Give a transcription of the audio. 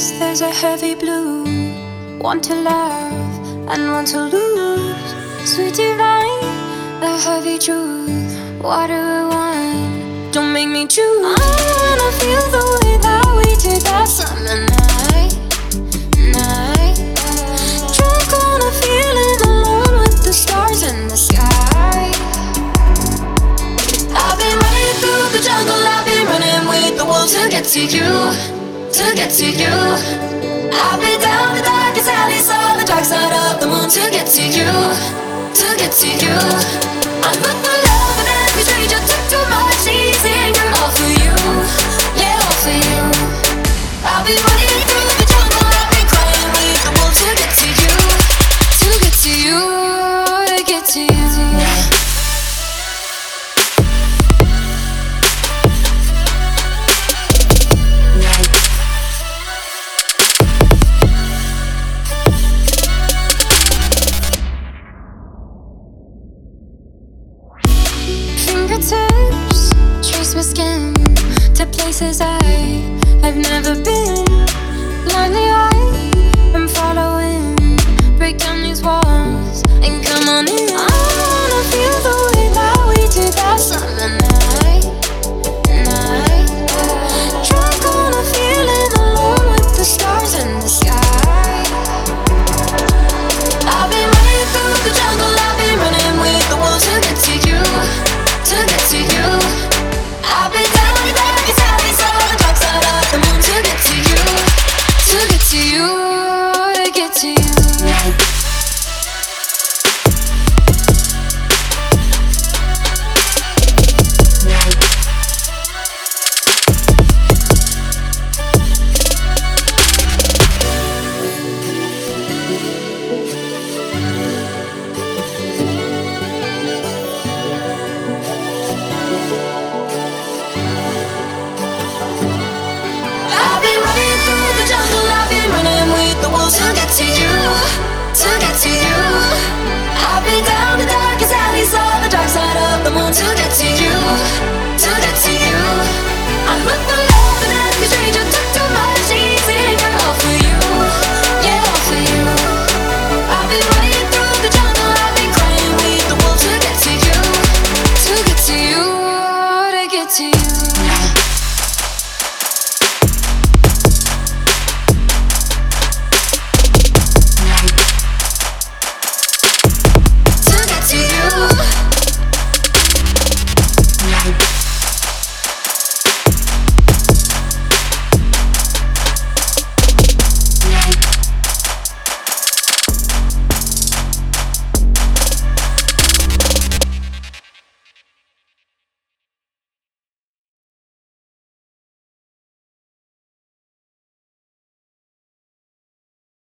eyes, there's a heavy blue. Want to love and want to lose. Sweet divine, a heavy truth. Water or wine, don't make me choose. I wanna feel the way that we did that summer night. Night. Drunk on a feeling alone with the stars in the sky. I've been running through the jungle, I've been running with the wolves to get to you, get to you. I've been down the darkest alleys, saw the dark side of the moon to get to you, to get to you. Fingertips trace my skin to places I have never been. Blindly I am following. Break down these walls and come on in. to you.